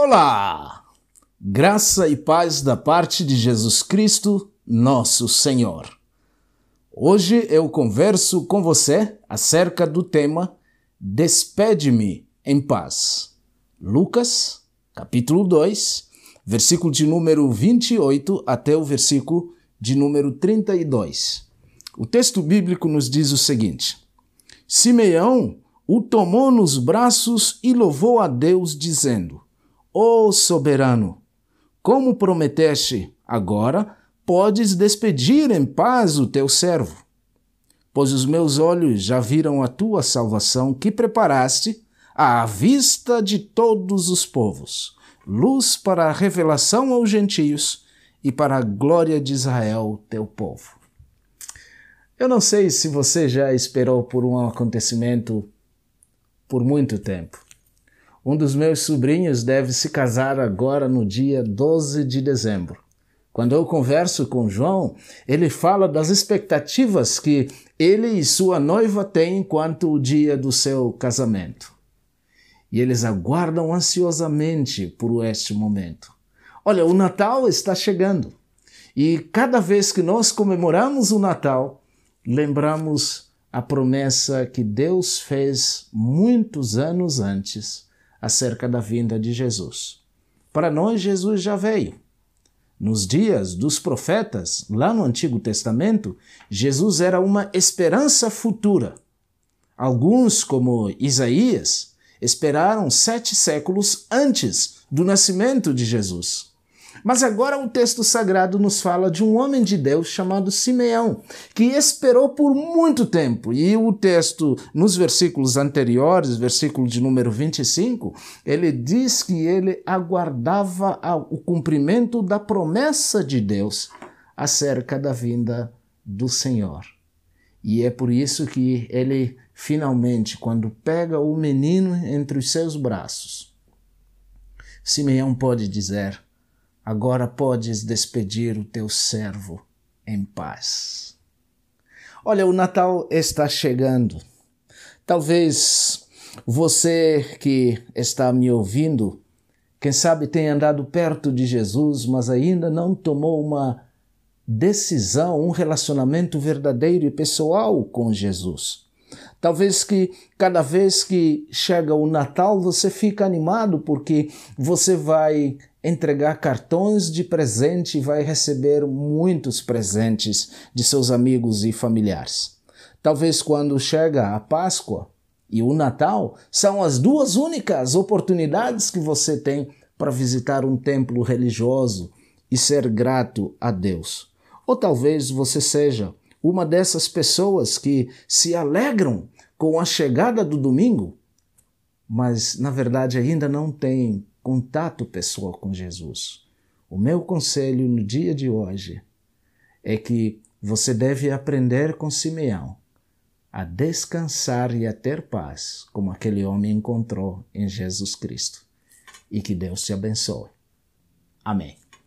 Olá! Graça e paz da parte de Jesus Cristo, nosso Senhor. Hoje eu converso com você acerca do tema Despede-me em paz. Lucas, capítulo 2, versículo de número 28 até o versículo de número 32. O texto bíblico nos diz o seguinte: Simeão o tomou nos braços e louvou a Deus, dizendo: Oh, soberano, como prometeste, agora podes despedir em paz o teu servo. Pois os meus olhos já viram a tua salvação que preparaste à vista de todos os povos, luz para a revelação aos gentios e para a glória de Israel, teu povo. Eu não sei se você já esperou por um acontecimento por muito tempo. Um dos meus sobrinhos deve se casar agora no dia 12 de dezembro. Quando eu converso com João, ele fala das expectativas que ele e sua noiva têm quanto o dia do seu casamento. E eles aguardam ansiosamente por este momento. Olha, o Natal está chegando. E cada vez que nós comemoramos o Natal, lembramos a promessa que Deus fez muitos anos antes acerca da vinda de Jesus. Para nós, Jesus já veio. Nos dias dos profetas, lá no Antigo Testamento, Jesus era uma esperança futura. Alguns, como Isaías, esperaram sete séculos antes do nascimento de Jesus. Mas agora o texto sagrado nos fala de um homem de Deus chamado Simeão, que esperou por muito tempo. E o texto, nos versículos anteriores, versículo de número 25, ele diz que ele aguardava o cumprimento da promessa de Deus acerca da vinda do Senhor. E é por isso que ele finalmente, quando pega o menino entre os seus braços, Simeão pode dizer: Agora podes despedir o teu servo em paz. Olha, o Natal está chegando. Talvez você que está me ouvindo, quem sabe tenha andado perto de Jesus, mas ainda não tomou uma decisão, um relacionamento verdadeiro e pessoal com Jesus. Talvez que cada vez que chega o Natal você fica animado porque você vai entregar cartões de presente e vai receber muitos presentes de seus amigos e familiares. Talvez quando chega a Páscoa e o Natal são as duas únicas oportunidades que você tem para visitar um templo religioso e ser grato a Deus. Ou talvez você seja uma dessas pessoas que se alegram com a chegada do domingo, mas na verdade ainda não tem contato pessoal com Jesus. O meu conselho no dia de hoje é que você deve aprender com Simeão a descansar e a ter paz, como aquele homem encontrou em Jesus Cristo. E que Deus te abençoe. Amém.